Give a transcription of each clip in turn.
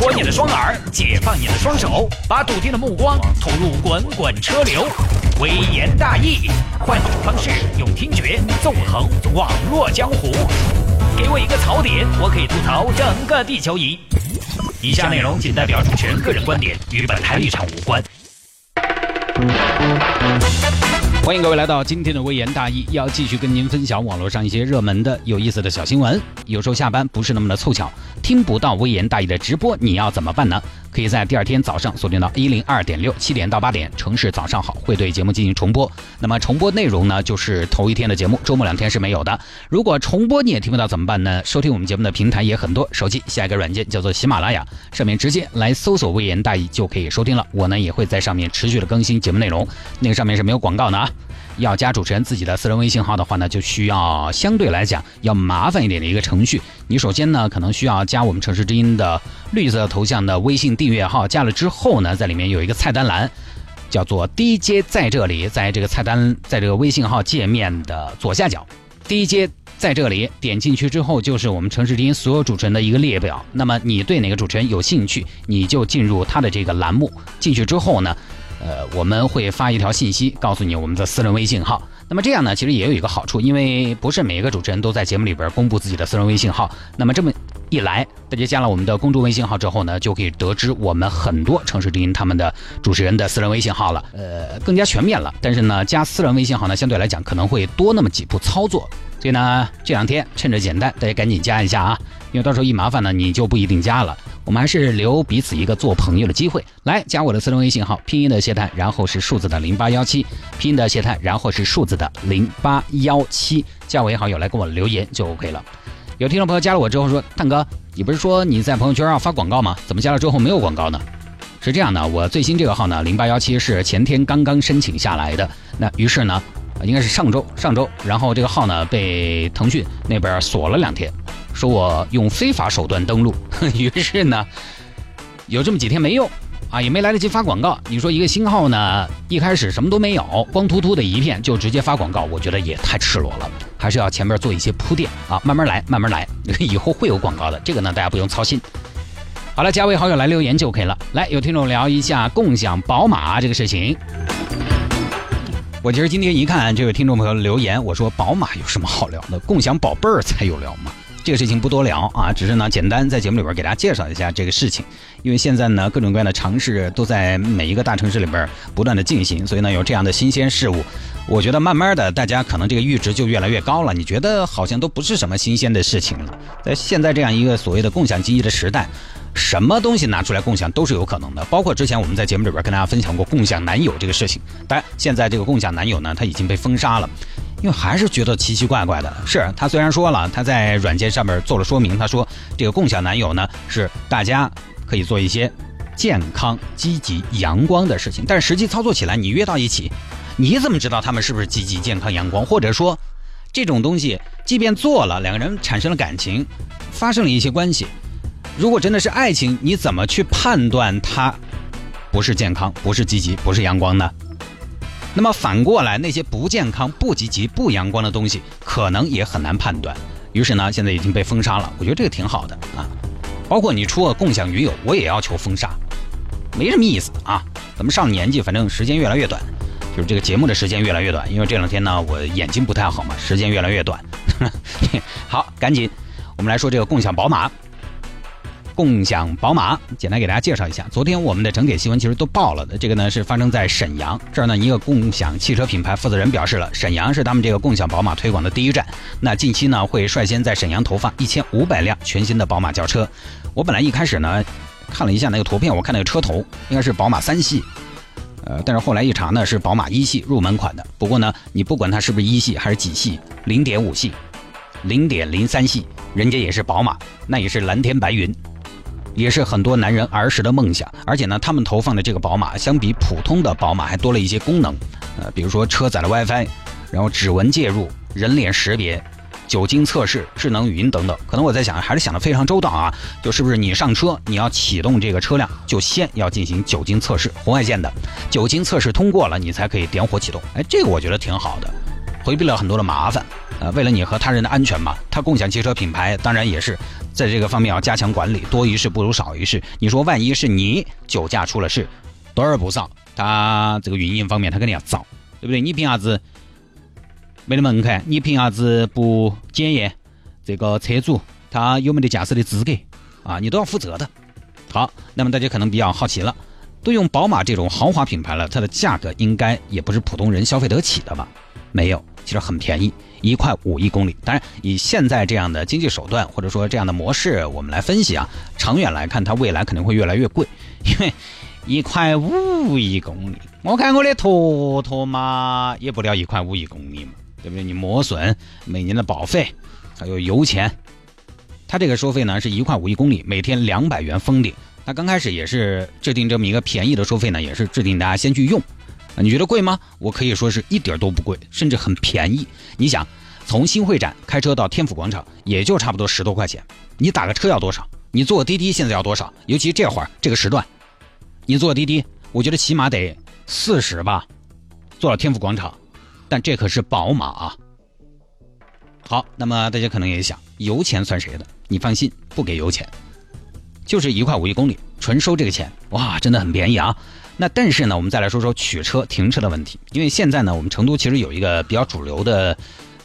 活你的双耳，解放你的双手，把笃定的目光投入滚滚车流。微言大义，换种方式，用听觉纵横网络江湖。给我一个槽点，我可以吐槽整个地球仪。以下内容仅代表主持人个人观点，与本台立场无关。欢迎各位来到今天的微言大义，要继续跟您分享网络上一些热门的、有意思的小新闻。有时候下班不是那么的凑巧，听不到微言大义的直播，你要怎么办呢？可以在第二天早上锁定到一零二点六，七点到八点，城市早上好会对节目进行重播。那么重播内容呢，就是头一天的节目，周末两天是没有的。如果重播你也听不到怎么办呢？收听我们节目的平台也很多，手机下一个软件叫做喜马拉雅，上面直接来搜索“微言大义”就可以收听了。我呢也会在上面持续的更新节目内容，那个上面是没有广告的啊。要加主持人自己的私人微信号的话呢，就需要相对来讲要麻烦一点的一个程序。你首先呢，可能需要加我们城市之音的绿色头像的微信订阅号，加了之后呢，在里面有一个菜单栏，叫做 DJ 在这里，在这个菜单，在这个微信号界面的左下角，DJ 在这里，点进去之后就是我们城市之音所有主持人的一个列表。那么你对哪个主持人有兴趣，你就进入他的这个栏目。进去之后呢？呃，我们会发一条信息告诉你我们的私人微信号。那么这样呢，其实也有一个好处，因为不是每一个主持人都在节目里边公布自己的私人微信号。那么这么一来，大家加了我们的公众微信号之后呢，就可以得知我们很多城市之音他们的主持人的私人微信号了。呃，更加全面了。但是呢，加私人微信号呢，相对来讲可能会多那么几步操作。所以呢，这两天趁着简单，大家赶紧加一下啊，因为到时候一麻烦呢，你就不一定加了。我们还是留彼此一个做朋友的机会。来加我的私人微信号，拼音的谢探，然后是数字的零八幺七，拼音的谢探，然后是数字的零八幺七，加为好友来跟我留言就 OK 了。有听众朋友加了我之后说：“蛋哥，你不是说你在朋友圈上发广告吗？怎么加了之后没有广告呢？”是这样的，我最新这个号呢，零八幺七是前天刚刚申请下来的。那于是呢？应该是上周，上周，然后这个号呢被腾讯那边锁了两天，说我用非法手段登录，于是呢，有这么几天没用，啊，也没来得及发广告。你说一个新号呢，一开始什么都没有，光秃秃的一片就直接发广告，我觉得也太赤裸了，还是要前面做一些铺垫啊，慢慢来，慢慢来，以后会有广告的，这个呢大家不用操心。好了，加位好友来留言就可以了。来，有听众聊一下共享宝马这个事情。我其实今天一看这位听众朋友留言，我说宝马有什么好聊的？共享宝贝儿才有聊吗。这个事情不多聊啊，只是呢简单在节目里边给大家介绍一下这个事情。因为现在呢各种各样的尝试都在每一个大城市里边不断的进行，所以呢有这样的新鲜事物，我觉得慢慢的大家可能这个阈值就越来越高了。你觉得好像都不是什么新鲜的事情了。在现在这样一个所谓的共享经济的时代。什么东西拿出来共享都是有可能的，包括之前我们在节目里边跟大家分享过共享男友这个事情。当然，现在这个共享男友呢，他已经被封杀了，因为还是觉得奇奇怪怪的。是他虽然说了他在软件上面做了说明，他说这个共享男友呢是大家可以做一些健康、积极、阳光的事情，但实际操作起来，你约到一起，你怎么知道他们是不是积极、健康、阳光？或者说，这种东西即便做了，两个人产生了感情，发生了一些关系。如果真的是爱情，你怎么去判断它不是健康、不是积极、不是阳光呢？那么反过来，那些不健康、不积极、不阳光的东西，可能也很难判断。于是呢，现在已经被封杀了。我觉得这个挺好的啊。包括你出了共享女友，我也要求封杀，没什么意思啊。咱们上年纪，反正时间越来越短，就是这个节目的时间越来越短。因为这两天呢，我眼睛不太好嘛，时间越来越短。好，赶紧，我们来说这个共享宝马。共享宝马，简单给大家介绍一下。昨天我们的整点新闻其实都报了的，这个呢是发生在沈阳这儿呢。一个共享汽车品牌负责人表示了，沈阳是他们这个共享宝马推广的第一站。那近期呢会率先在沈阳投放一千五百辆全新的宝马轿车。我本来一开始呢看了一下那个图片，我看那个车头应该是宝马三系，呃，但是后来一查呢是宝马一系入门款的。不过呢，你不管它是不是一系还是几系，零点五系、零点零三系，人家也是宝马，那也是蓝天白云。也是很多男人儿时的梦想，而且呢，他们投放的这个宝马相比普通的宝马还多了一些功能，呃，比如说车载的 WiFi，然后指纹介入、人脸识别、酒精测试、智能语音等等。可能我在想，还是想的非常周到啊，就是不是你上车，你要启动这个车辆，就先要进行酒精测试，红外线的酒精测试通过了，你才可以点火启动。哎，这个我觉得挺好的，回避了很多的麻烦。呃，为了你和他人的安全嘛，它共享汽车品牌当然也是。在这个方面要加强管理，多一事不如少一事。你说万一是你酒驾出了事，多而不少，他这个运营方面他肯定要遭，对不对？你凭啥子没得门槛？你凭啥子不检验这个车主他有没得驾驶的资格啊？你都要负责的。好，那么大家可能比较好奇了，都用宝马这种豪华品牌了，它的价格应该也不是普通人消费得起的吧？没有，其实很便宜。一块五一公里，当然以现在这样的经济手段或者说这样的模式，我们来分析啊，长远来看，它未来肯定会越来越贵，因为一块五一公里，我看我的坨坨嘛，也不了一块五一公里嘛，对不对？你磨损、每年的保费，还有油钱，它这个收费呢是一块五一公里，每天两百元封顶。它刚开始也是制定这么一个便宜的收费呢，也是制定大家先去用。你觉得贵吗？我可以说是一点都不贵，甚至很便宜。你想，从新会展开车到天府广场，也就差不多十多块钱。你打个车要多少？你坐滴滴现在要多少？尤其这会儿这个时段，你坐滴滴，我觉得起码得四十吧。坐到天府广场，但这可是宝马啊。好，那么大家可能也想，油钱算谁的？你放心，不给油钱，就是一块五一公里，纯收这个钱。哇，真的很便宜啊。那但是呢，我们再来说说取车停车的问题。因为现在呢，我们成都其实有一个比较主流的，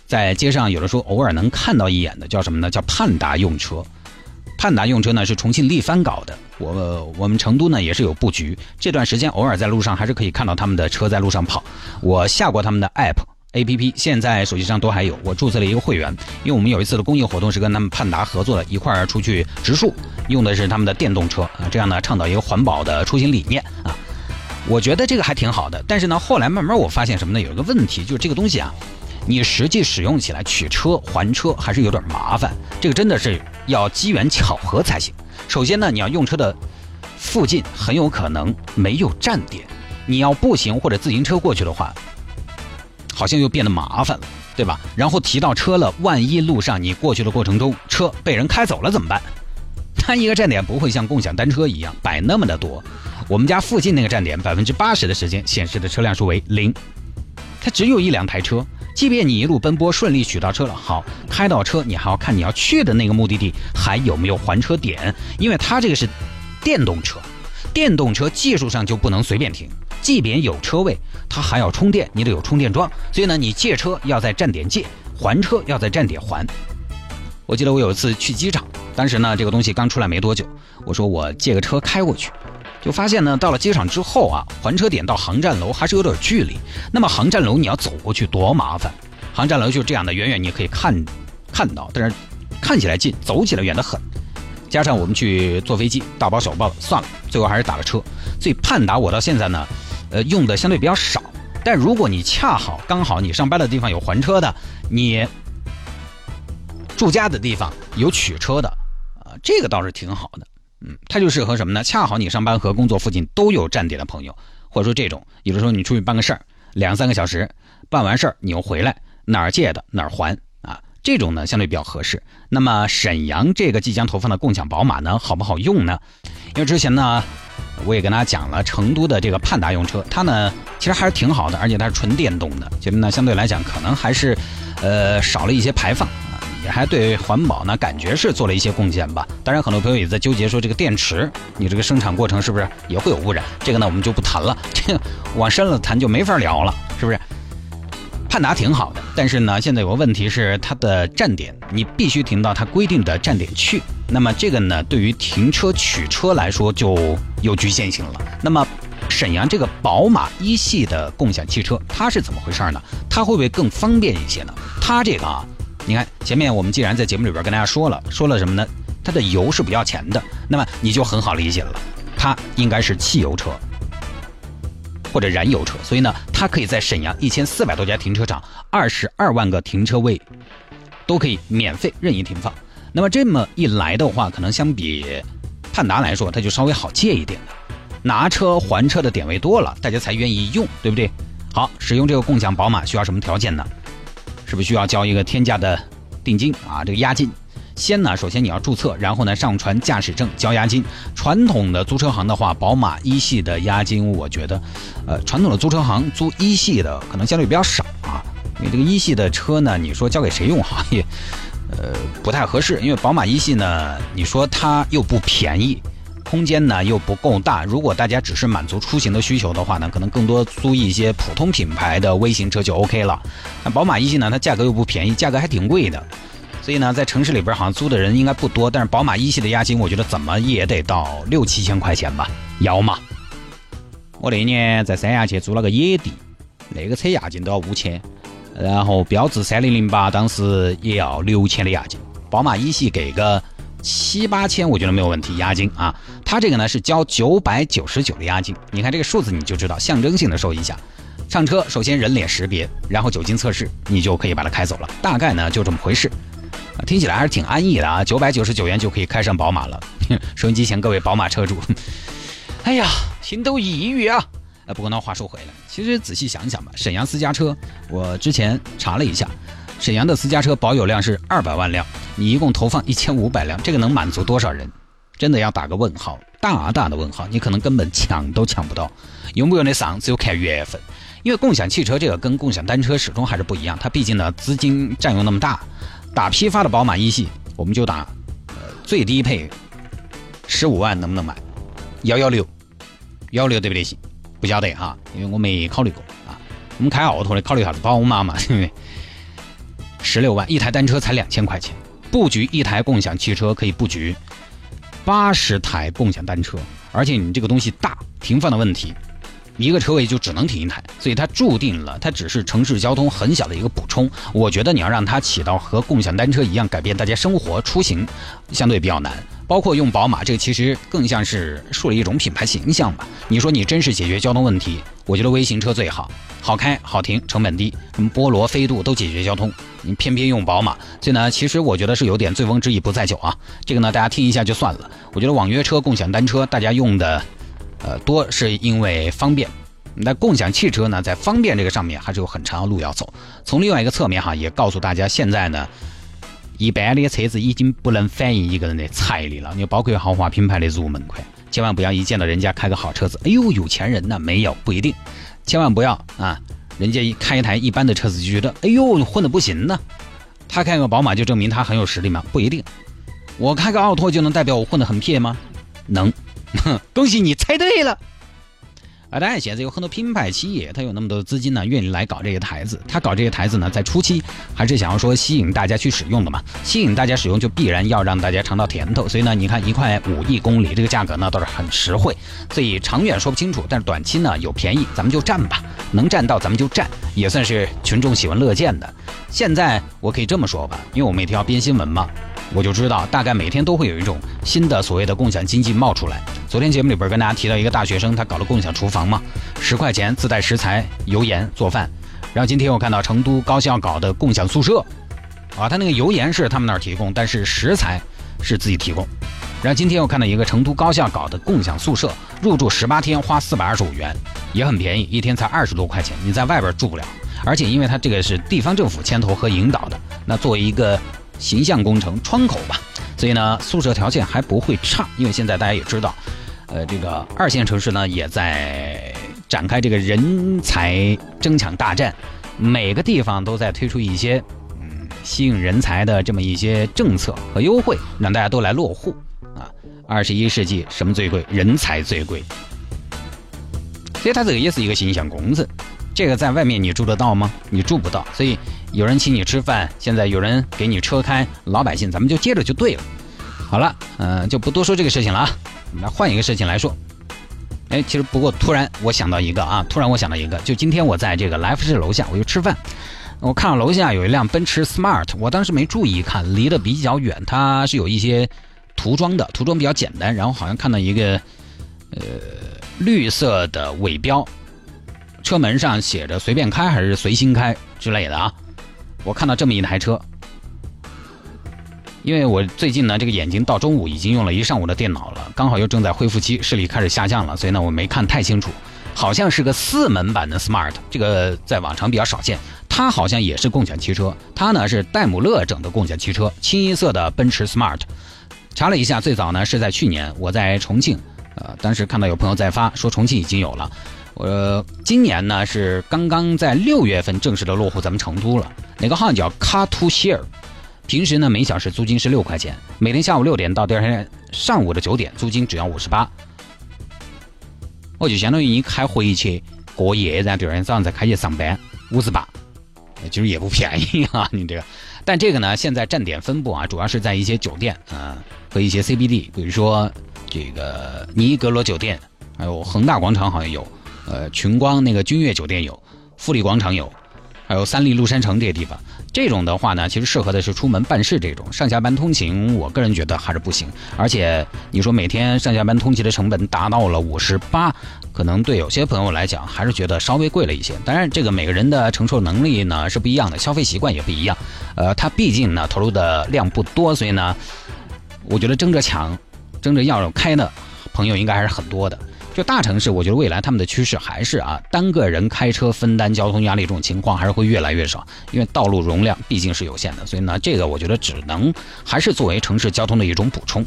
在街上有的时候偶尔能看到一眼的，叫什么呢？叫盼达用车。盼达用车呢是重庆力帆搞的，我我们成都呢也是有布局。这段时间偶尔在路上还是可以看到他们的车在路上跑。我下过他们的 app A P P，现在手机上都还有。我注册了一个会员，因为我们有一次的公益活动是跟他们盼达合作的，一块儿出去植树，用的是他们的电动车啊，这样呢倡导一个环保的出行理念啊。我觉得这个还挺好的，但是呢，后来慢慢我发现什么呢？有一个问题，就是这个东西啊，你实际使用起来取车还车还是有点麻烦。这个真的是要机缘巧合才行。首先呢，你要用车的附近很有可能没有站点，你要步行或者自行车过去的话，好像又变得麻烦了，对吧？然后提到车了，万一路上你过去的过程中车被人开走了怎么办？它一个站点不会像共享单车一样摆那么的多。我们家附近那个站点，百分之八十的时间显示的车辆数为零，它只有一两台车。即便你一路奔波顺利取到车了，好开到车，你还要看你要去的那个目的地还有没有还车点，因为它这个是电动车，电动车技术上就不能随便停，即便有车位，它还要充电，你得有充电桩。所以呢，你借车要在站点借，还车要在站点还。我记得我有一次去机场，当时呢这个东西刚出来没多久，我说我借个车开过去。就发现呢，到了机场之后啊，还车点到航站楼还是有点距离。那么航站楼你要走过去多麻烦。航站楼就是这样的，远远你可以看看到，但是看起来近，走起来远得很。加上我们去坐飞机，大包小包的，算了，最后还是打了车。所以盼达我到现在呢，呃，用的相对比较少。但如果你恰好刚好你上班的地方有还车的，你住家的地方有取车的，啊，这个倒是挺好的。嗯，它就适合什么呢？恰好你上班和工作附近都有站点的朋友，或者说这种，有的时候你出去办个事儿，两三个小时办完事儿，你又回来，哪儿借的哪儿还啊？这种呢相对比较合适。那么沈阳这个即将投放的共享宝马呢，好不好用呢？因为之前呢，我也跟大家讲了成都的这个盼达用车，它呢其实还是挺好的，而且它是纯电动的，其实呢相对来讲可能还是，呃少了一些排放。也还对环保呢，感觉是做了一些贡献吧。当然，很多朋友也在纠结说，这个电池，你这个生产过程是不是也会有污染？这个呢，我们就不谈了。这个往深了谈就没法聊了，是不是？盼达挺好的，但是呢，现在有个问题是，它的站点你必须停到它规定的站点去。那么这个呢，对于停车取车来说就有局限性了。那么沈阳这个宝马一系的共享汽车，它是怎么回事呢？它会不会更方便一些呢？它这个啊。你看，前面我们既然在节目里边跟大家说了，说了什么呢？它的油是不要钱的，那么你就很好理解了，它应该是汽油车或者燃油车，所以呢，它可以在沈阳一千四百多家停车场、二十二万个停车位都可以免费任意停放。那么这么一来的话，可能相比盼达来说，它就稍微好借一点了。拿车还车的点位多了，大家才愿意用，对不对？好，使用这个共享宝马需要什么条件呢？是不是需要交一个天价的定金啊？这个押金，先呢，首先你要注册，然后呢，上传驾驶证，交押金。传统的租车行的话，宝马一系的押金，我觉得，呃，传统的租车行租一系的可能相对比较少啊，因为这个一系的车呢，你说交给谁用，好像也，呃，不太合适，因为宝马一系呢，你说它又不便宜，空间呢又不够大。如果大家只是满足出行的需求的话呢，可能更多租一些普通品牌的微型车就 OK 了。那宝马一系呢，它价格又不便宜，价格还挺贵的，所以呢，在城市里边好像租的人应该不多。但是宝马一系的押金，我觉得怎么也得到六七千块钱吧，要嘛。我那年在三亚去租了个野地，那个车押金都要五千。然后标致三零零八当时也要六千的押金，宝马一系给个七八千，我觉得没有问题押金啊。它这个呢是交九百九十九的押金，你看这个数字你就知道象征性的收一下。上车首先人脸识别，然后酒精测试，你就可以把它开走了。大概呢就这么回事，听起来还是挺安逸的啊。九百九十九元就可以开上宝马了。收音机前各位宝马车主，哎呀，心都抑郁啊。呃，不过那话说回来，其实仔细想想吧，沈阳私家车，我之前查了一下，沈阳的私家车保有量是二百万辆，你一共投放一千五百辆，这个能满足多少人？真的要打个问号，大大的问号，你可能根本抢都抢不到，用不用得上只有看缘分。因为共享汽车这个跟共享单车始终还是不一样，它毕竟呢资金占用那么大，打批发的宝马一系，我们就打，呃最低配，十五万能不能买？幺幺六，幺六对不对？行。不晓得哈，因为我没考虑过啊。我们开奥拓的考虑啥子宝马嘛？因为十六万一台单车才两千块钱，布局一台共享汽车可以布局八十台共享单车，而且你这个东西大，停放的问题，一个车位就只能停一台，所以它注定了它只是城市交通很小的一个补充。我觉得你要让它起到和共享单车一样改变大家生活出行，相对比较难。包括用宝马，这个其实更像是树立一种品牌形象吧。你说你真是解决交通问题，我觉得微型车最好，好开好停，成本低，什么波罗、飞度都解决交通，你偏偏用宝马，所以呢，其实我觉得是有点醉翁之意不在酒啊。这个呢，大家听一下就算了。我觉得网约车、共享单车，大家用的，呃，多是因为方便。那共享汽车呢，在方便这个上面还是有很长的路要走。从另外一个侧面哈，也告诉大家，现在呢。一般的车子已经不能反映一个人的财力了，你包括豪华品牌的入门款，千万不要一见到人家开个好车子，哎呦有钱人呐，没有不一定，千万不要啊，人家一开一台一般的车子就觉得，哎呦你混的不行呢，他开个宝马就证明他很有实力吗？不一定，我开个奥拓就能代表我混得很撇吗？能，恭喜你猜对了。啊，当然现在有很多品牌企业，它有那么多资金呢，愿意来搞这些台子。他搞这些台子呢，在初期还是想要说吸引大家去使用的嘛，吸引大家使用就必然要让大家尝到甜头。所以呢，你看一块五一公里这个价格呢倒是很实惠，所以长远说不清楚，但是短期呢有便宜咱们就占吧，能占到咱们就占，也算是群众喜闻乐见的。现在我可以这么说吧，因为我每天要编新闻嘛。我就知道，大概每天都会有一种新的所谓的共享经济冒出来。昨天节目里边跟大家提到一个大学生，他搞了共享厨房嘛，十块钱自带食材、油盐做饭。然后今天我看到成都高校搞的共享宿舍，啊，他那个油盐是他们那儿提供，但是食材是自己提供。然后今天我看到一个成都高校搞的共享宿舍，入住十八天花四百二十五元，也很便宜，一天才二十多块钱，你在外边住不了。而且因为它这个是地方政府牵头和引导的，那作为一个。形象工程窗口吧，所以呢，宿舍条件还不会差。因为现在大家也知道，呃，这个二线城市呢也在展开这个人才争抢大战，每个地方都在推出一些嗯吸引人才的这么一些政策和优惠，让大家都来落户啊。二十一世纪什么最贵？人才最贵，所以它这个也是一个形象工程。这个在外面你住得到吗？你住不到，所以有人请你吃饭，现在有人给你车开，老百姓咱们就接着就对了。好了，嗯，就不多说这个事情了啊，我们来换一个事情来说。哎，其实不过突然我想到一个啊，突然我想到一个，就今天我在这个来福士楼下，我就吃饭，我看到楼下有一辆奔驰 Smart，我当时没注意看，离得比较远，它是有一些涂装的，涂装比较简单，然后好像看到一个呃绿色的尾标。车门上写着“随便开”还是“随心开”之类的啊！我看到这么一台车，因为我最近呢，这个眼睛到中午已经用了一上午的电脑了，刚好又正在恢复期，视力开始下降了，所以呢，我没看太清楚。好像是个四门版的 Smart，这个在往常比较少见。它好像也是共享汽车，它呢是戴姆勒整的共享汽车，清一色的奔驰 Smart。查了一下，最早呢是在去年，我在重庆，呃，当时看到有朋友在发，说重庆已经有了。我今年呢是刚刚在六月份正式的落户咱们成都了，那个好像叫卡图希尔，平时呢每小时租金是六块钱，每天下午六点到第二天上午的九点，租金只要五十八。我就相当于你开回去过夜，然后第二天早上再开去上班，五十八，其实也不便宜啊，你这个。但这个呢，现在站点分布啊，主要是在一些酒店啊和一些 CBD，比如说这个尼格罗酒店，还有恒大广场好像有，呃，群光那个君悦酒店有，富力广场有，还有三利麓山城这些地方。这种的话呢，其实适合的是出门办事这种，上下班通勤，我个人觉得还是不行。而且你说每天上下班通勤的成本达到了五十八，可能对有些朋友来讲还是觉得稍微贵了一些。当然，这个每个人的承受能力呢是不一样的，消费习惯也不一样。呃，他毕竟呢投入的量不多，所以呢，我觉得争着抢、争着要开的朋友应该还是很多的。就大城市，我觉得未来他们的趋势还是啊，单个人开车分担交通压力这种情况还是会越来越少，因为道路容量毕竟是有限的，所以呢，这个我觉得只能还是作为城市交通的一种补充，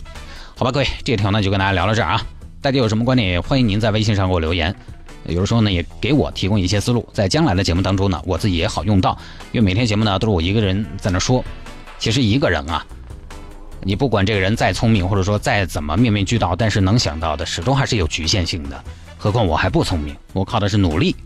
好吧，各位，这条呢就跟大家聊到这儿啊，大家有什么观点也欢迎您在微信上给我留言，有的时候呢也给我提供一些思路，在将来的节目当中呢，我自己也好用到，因为每天节目呢都是我一个人在那说，其实一个人啊。你不管这个人再聪明，或者说再怎么面面俱到，但是能想到的始终还是有局限性的。何况我还不聪明，我靠的是努力。